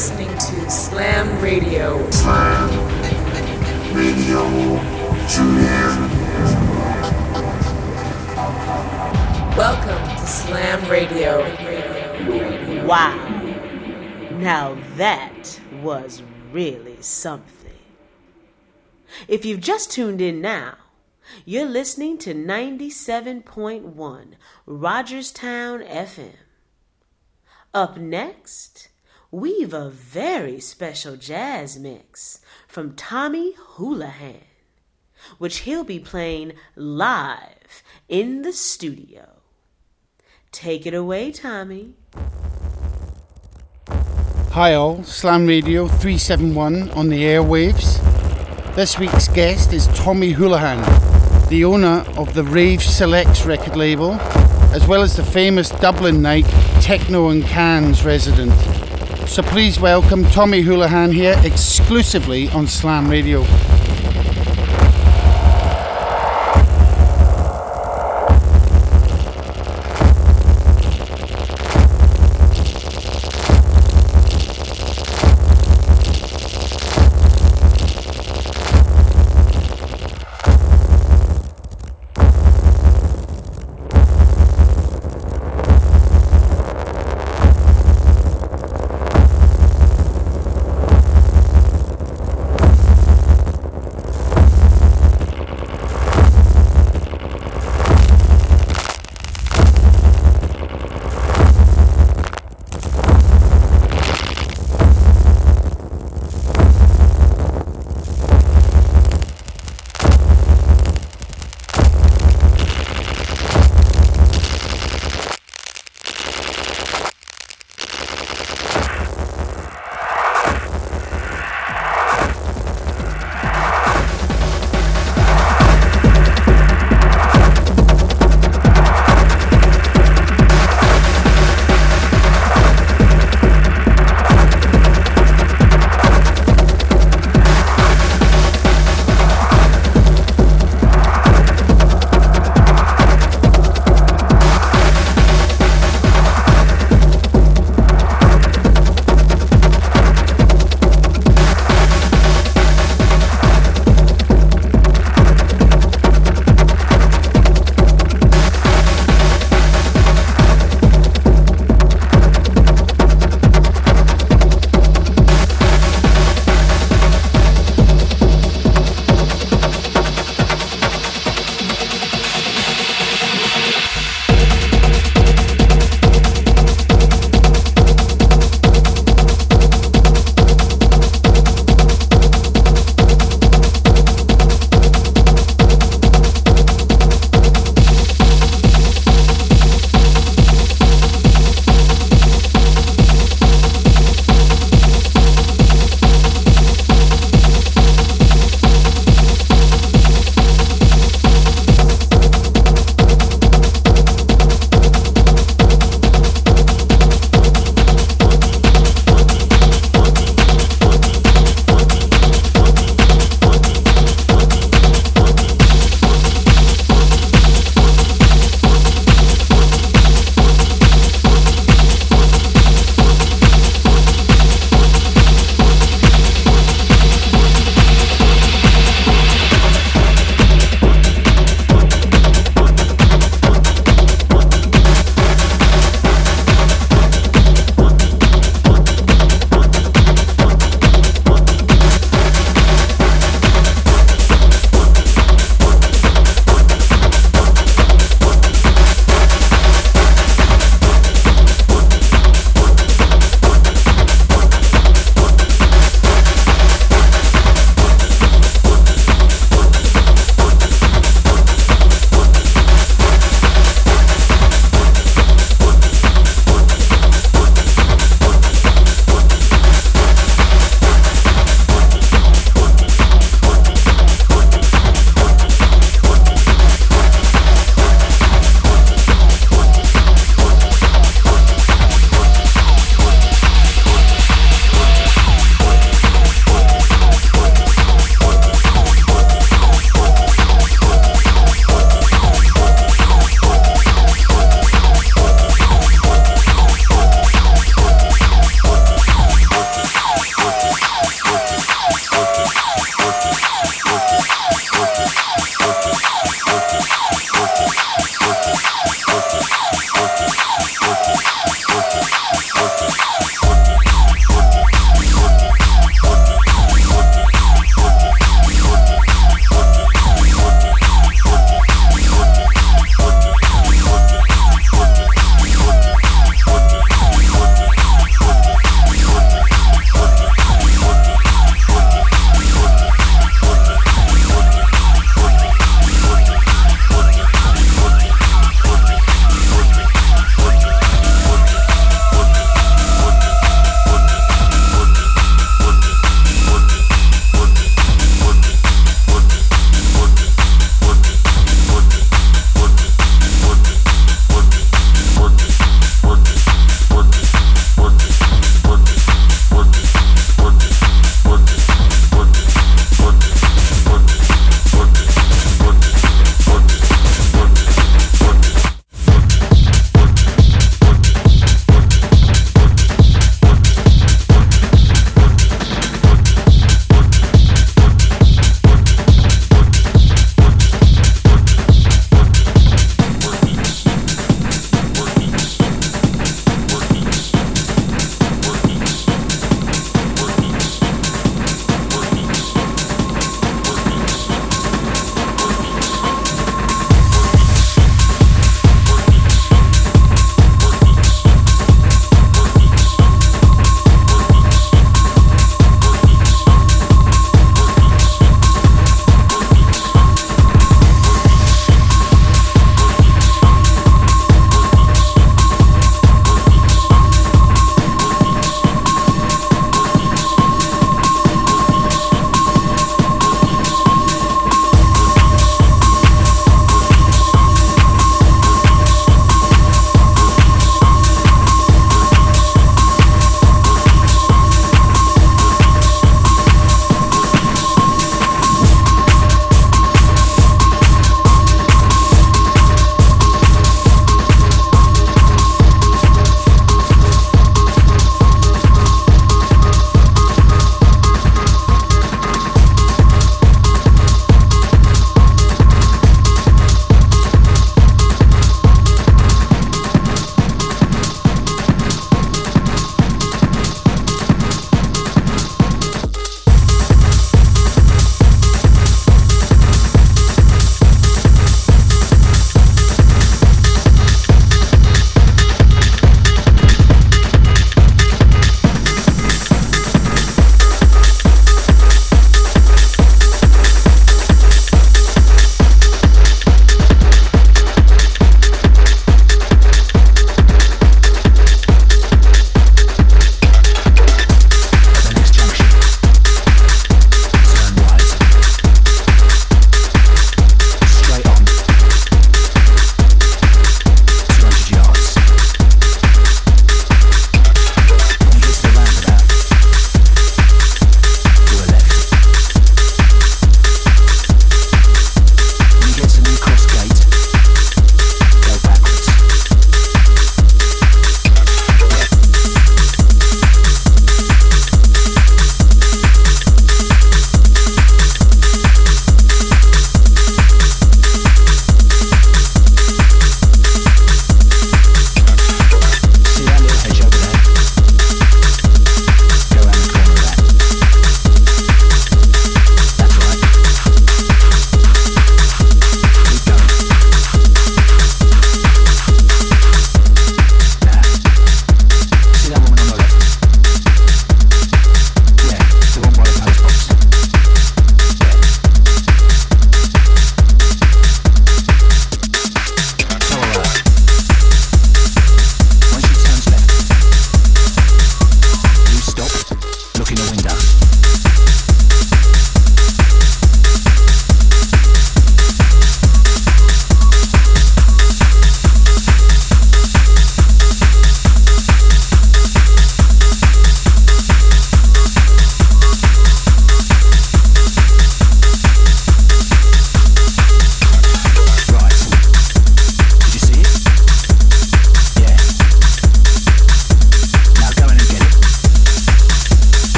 listening to Slam Radio. Slam Radio. Tune in. Welcome to Slam Radio. Wow. Now that was really something. If you've just tuned in now, you're listening to 97.1 Rogerstown FM. Up next, we've a very special jazz mix from Tommy Houlihan, which he'll be playing live in the studio. Take it away, Tommy. Hi all, Slam Radio 371 on the airwaves. This week's guest is Tommy Houlihan, the owner of the Rave Selects record label, as well as the famous Dublin night Techno and Cans resident. So please welcome Tommy Houlihan here exclusively on Slam Radio.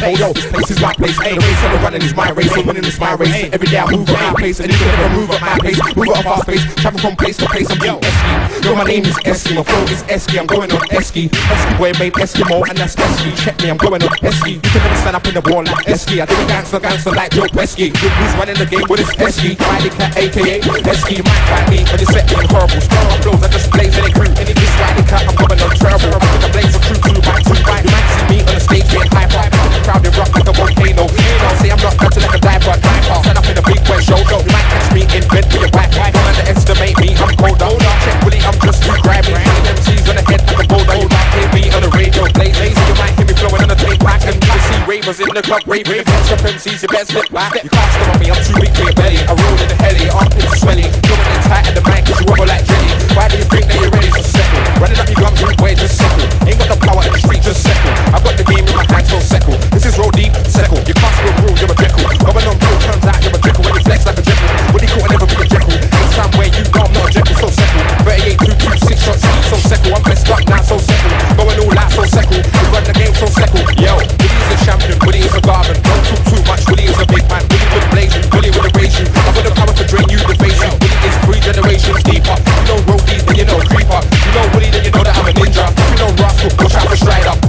Back in their place. Oh yo, this is my place. The race I'm running is my race. I'm winning is my race. Every day I move at my pace, and you can never move at my pace. Move at a fast pace, travel from place to place. I'm yo, Esky. Yo, my name is Esky. My flow is Esky. I'm going on Esky. Esky boy made Eskimo, and that's Esky. Check me, I'm going on Esky. You can never stand up in the wall like Esky. I do it gangster, gangster like Joe Pesky. Who's running the game with his Esky? Riley Cat, aka Esky. Might fight me when you set me in horrible. Strong flows, I just blaze any crew. Any this Riley Cat, I'm going on terrible. I'm with the blaze of true two by two by. You might see me on the stage being hype hype. The crowd they rock like a volcano. Say I'm not like a up in a big wet me in. Don't underestimate me, I'm cold. I'm just too. Radio, blaze lazy. You might hear me flowing on the tape back. And you can see ravers in the club, raving. Catch up MCs, you better slip back. You can't stop me, I'm too big for your belly. I roll in the heli, armpits swelling. Going in tight at the mic, cause you wobble like jelly. Why do you think that you're ready to settle? Running up your gums, rude way, just settle. Ain't got the power in the street, just settle. I've got the game in my hand, so settle. This is roll deep, settle. You can't spill rule, you're a jekyll. Going on real, turns out you're a jekyll when you flex like a jekyll. When you could never be a jekyll. It's time where you know I'm not a jekyll, so settle. 38, 2, 2, 6 shots, settle. I'm best stuck now, so settle. Going all out, so settle. We run the game, so settle. Yo, Willie is a champion, Willie is a garden. Don't talk too much, Willie is a big man. Willie would blaze you, Willie with erase rage. I've got the power to drain you, the face you. Willie is three generations deeper. You know roadies, then you know creeper. You know Willie, then you know that I'm a ninja. You know rascal, watch out for Strider.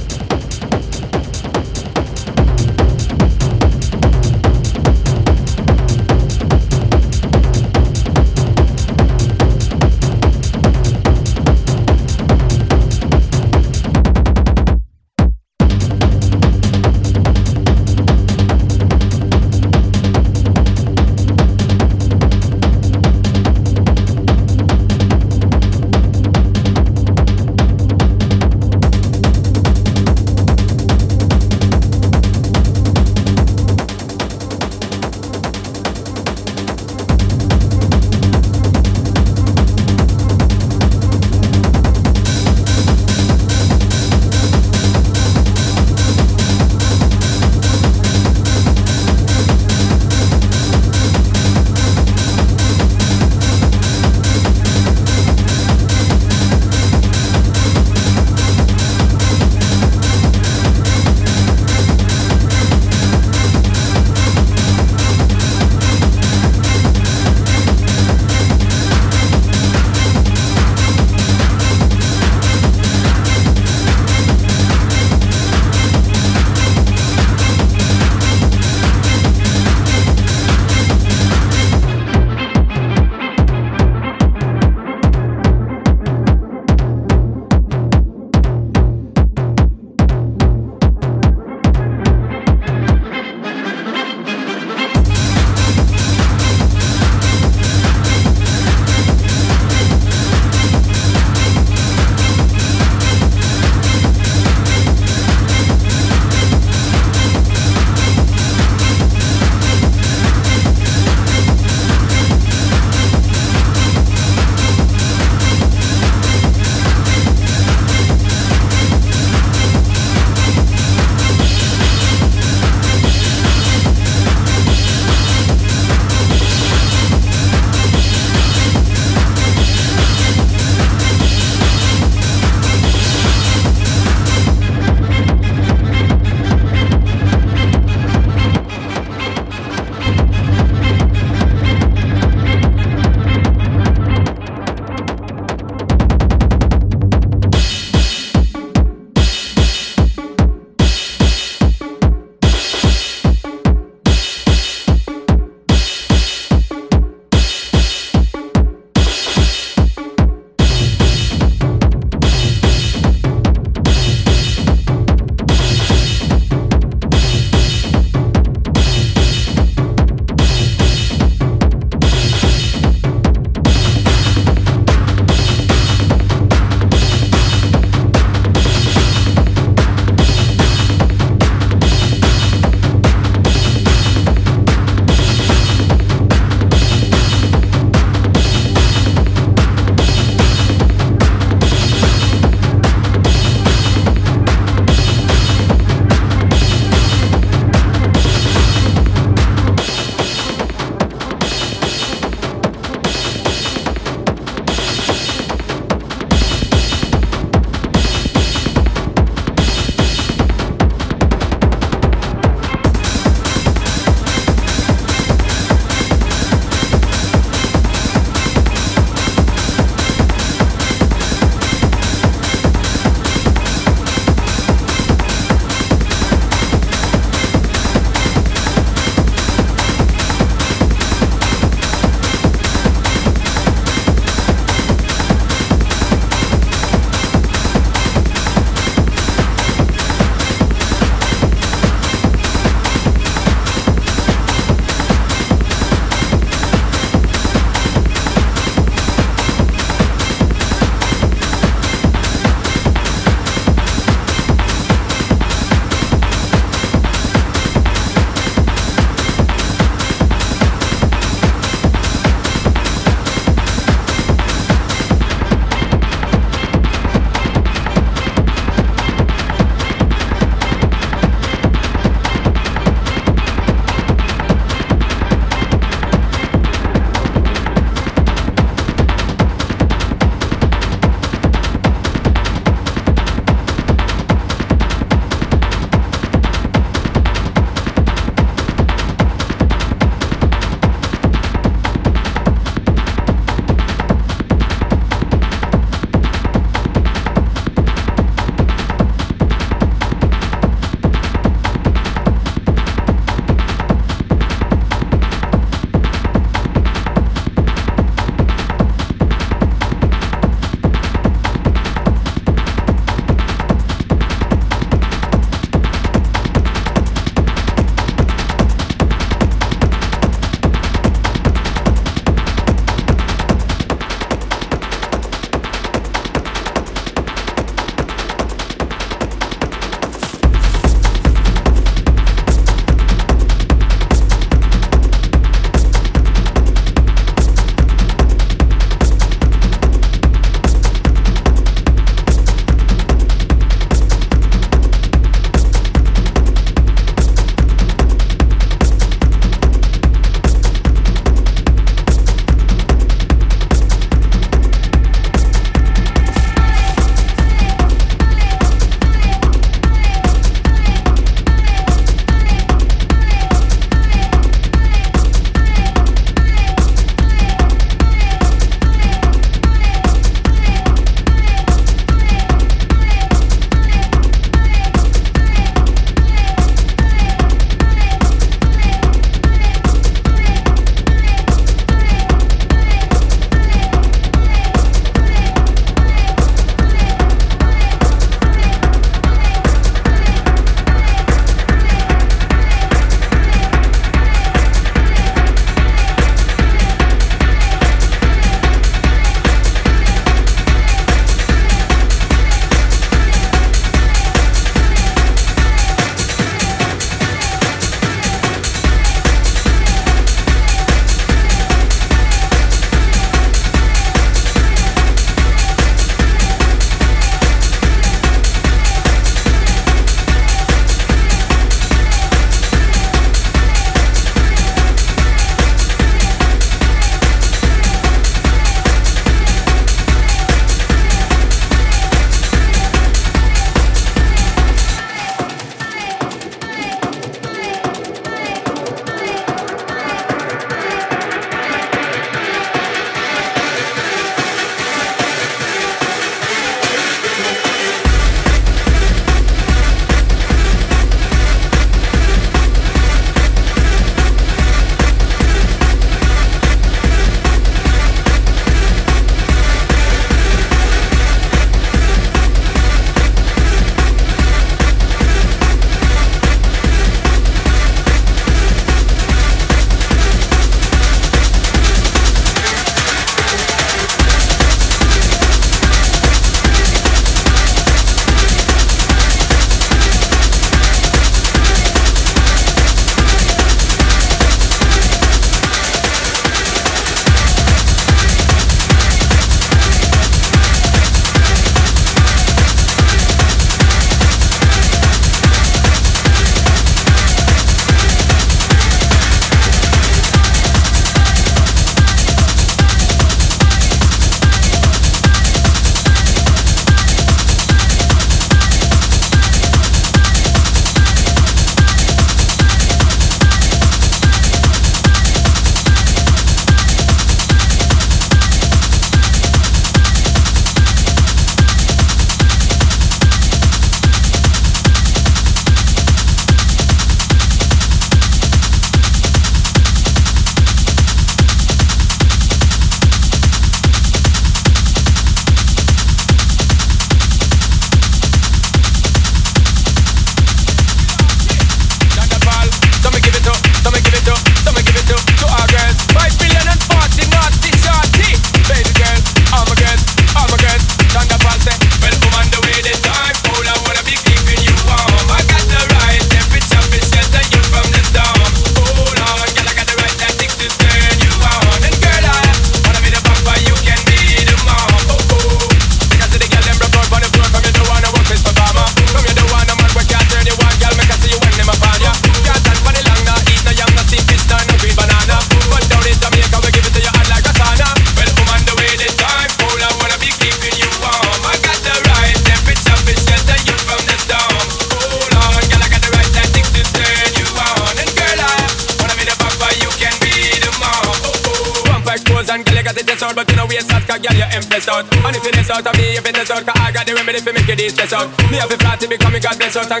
Out,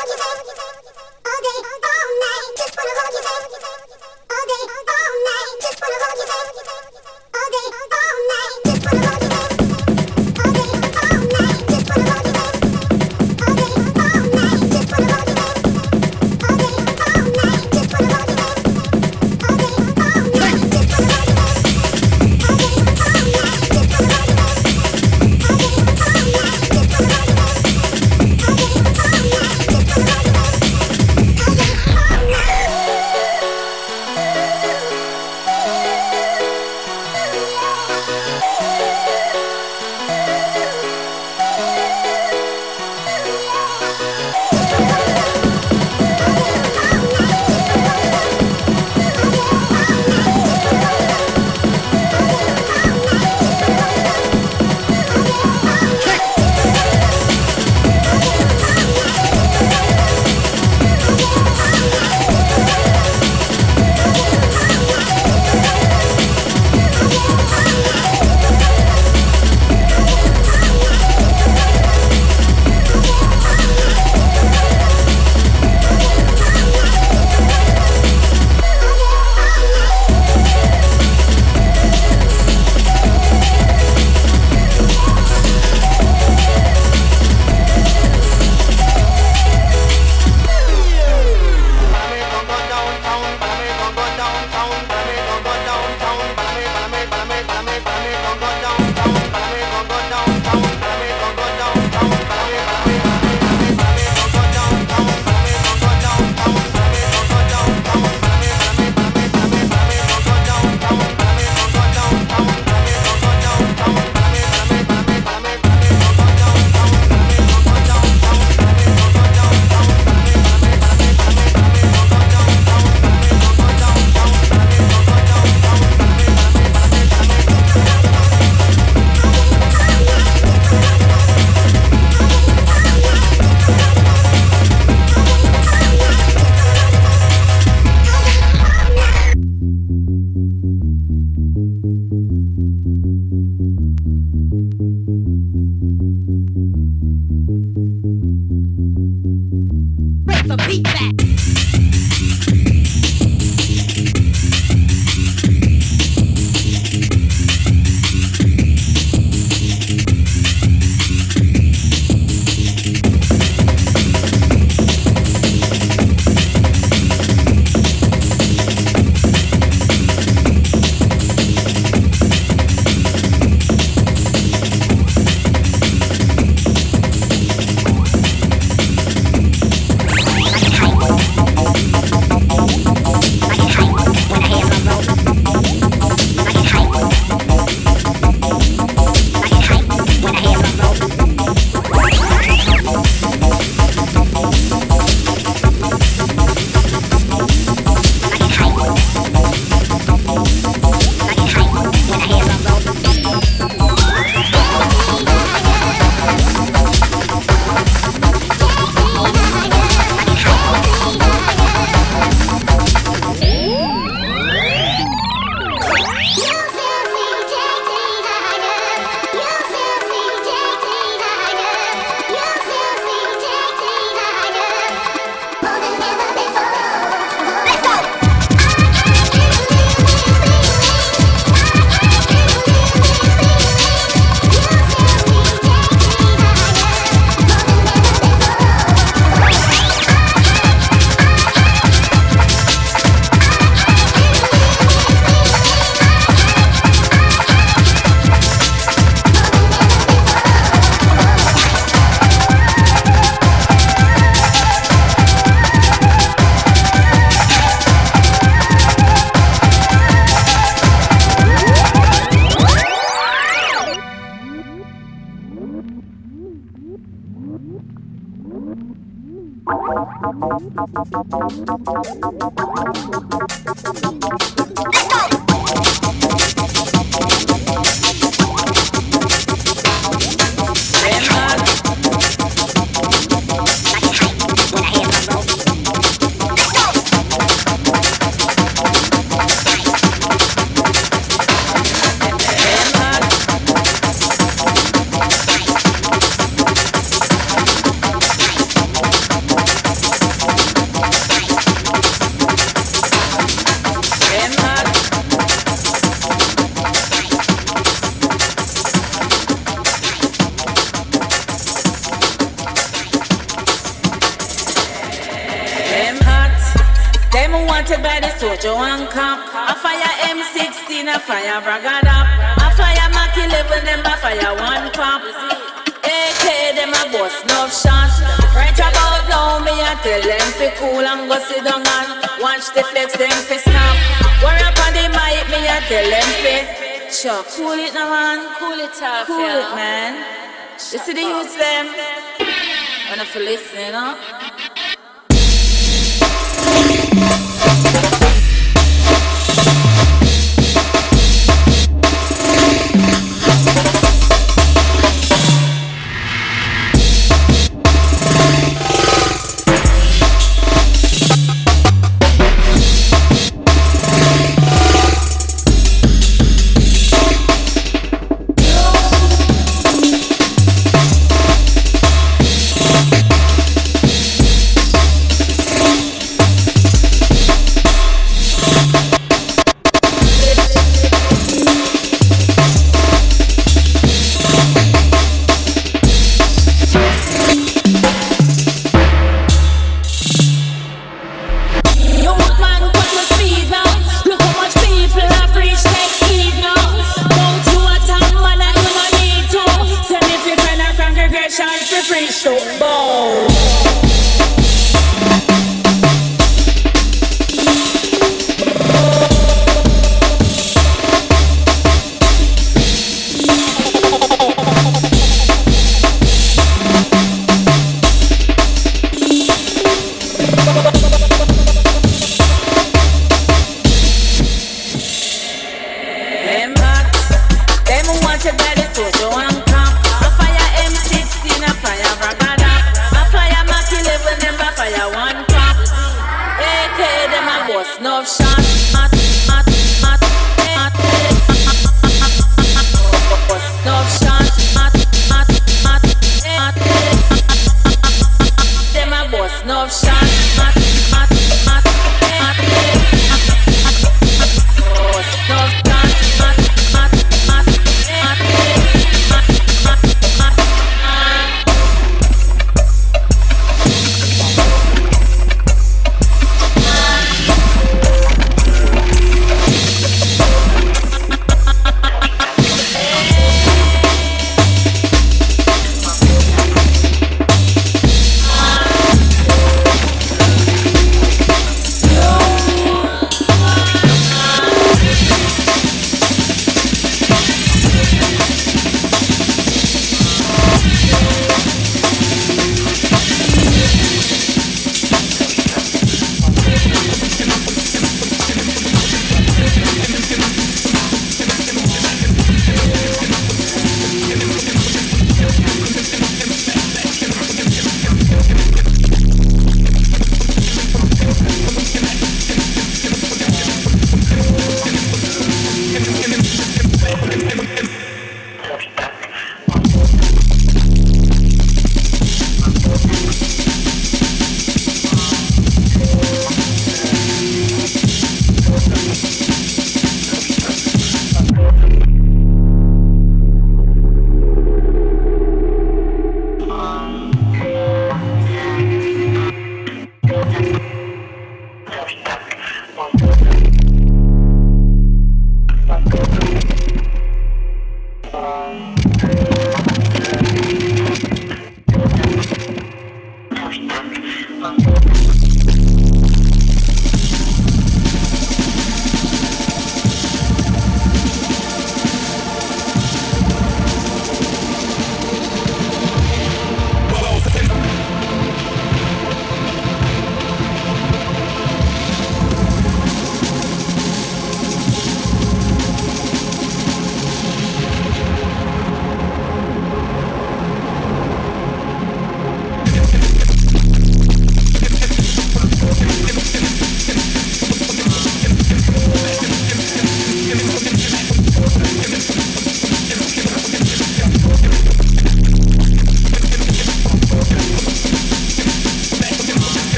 all day.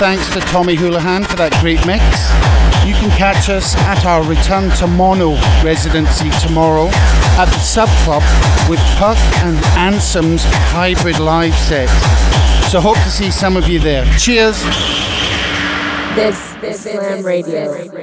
Thanks to Tommy Holohan for that great mix. You can catch us at our return to mono residency tomorrow at the Sub Club with Puck and Ansem's hybrid live set. So hope to see some of you there. Cheers. This is Slam Radio.